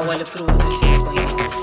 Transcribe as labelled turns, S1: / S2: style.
S1: olha pro outro e se reconhece.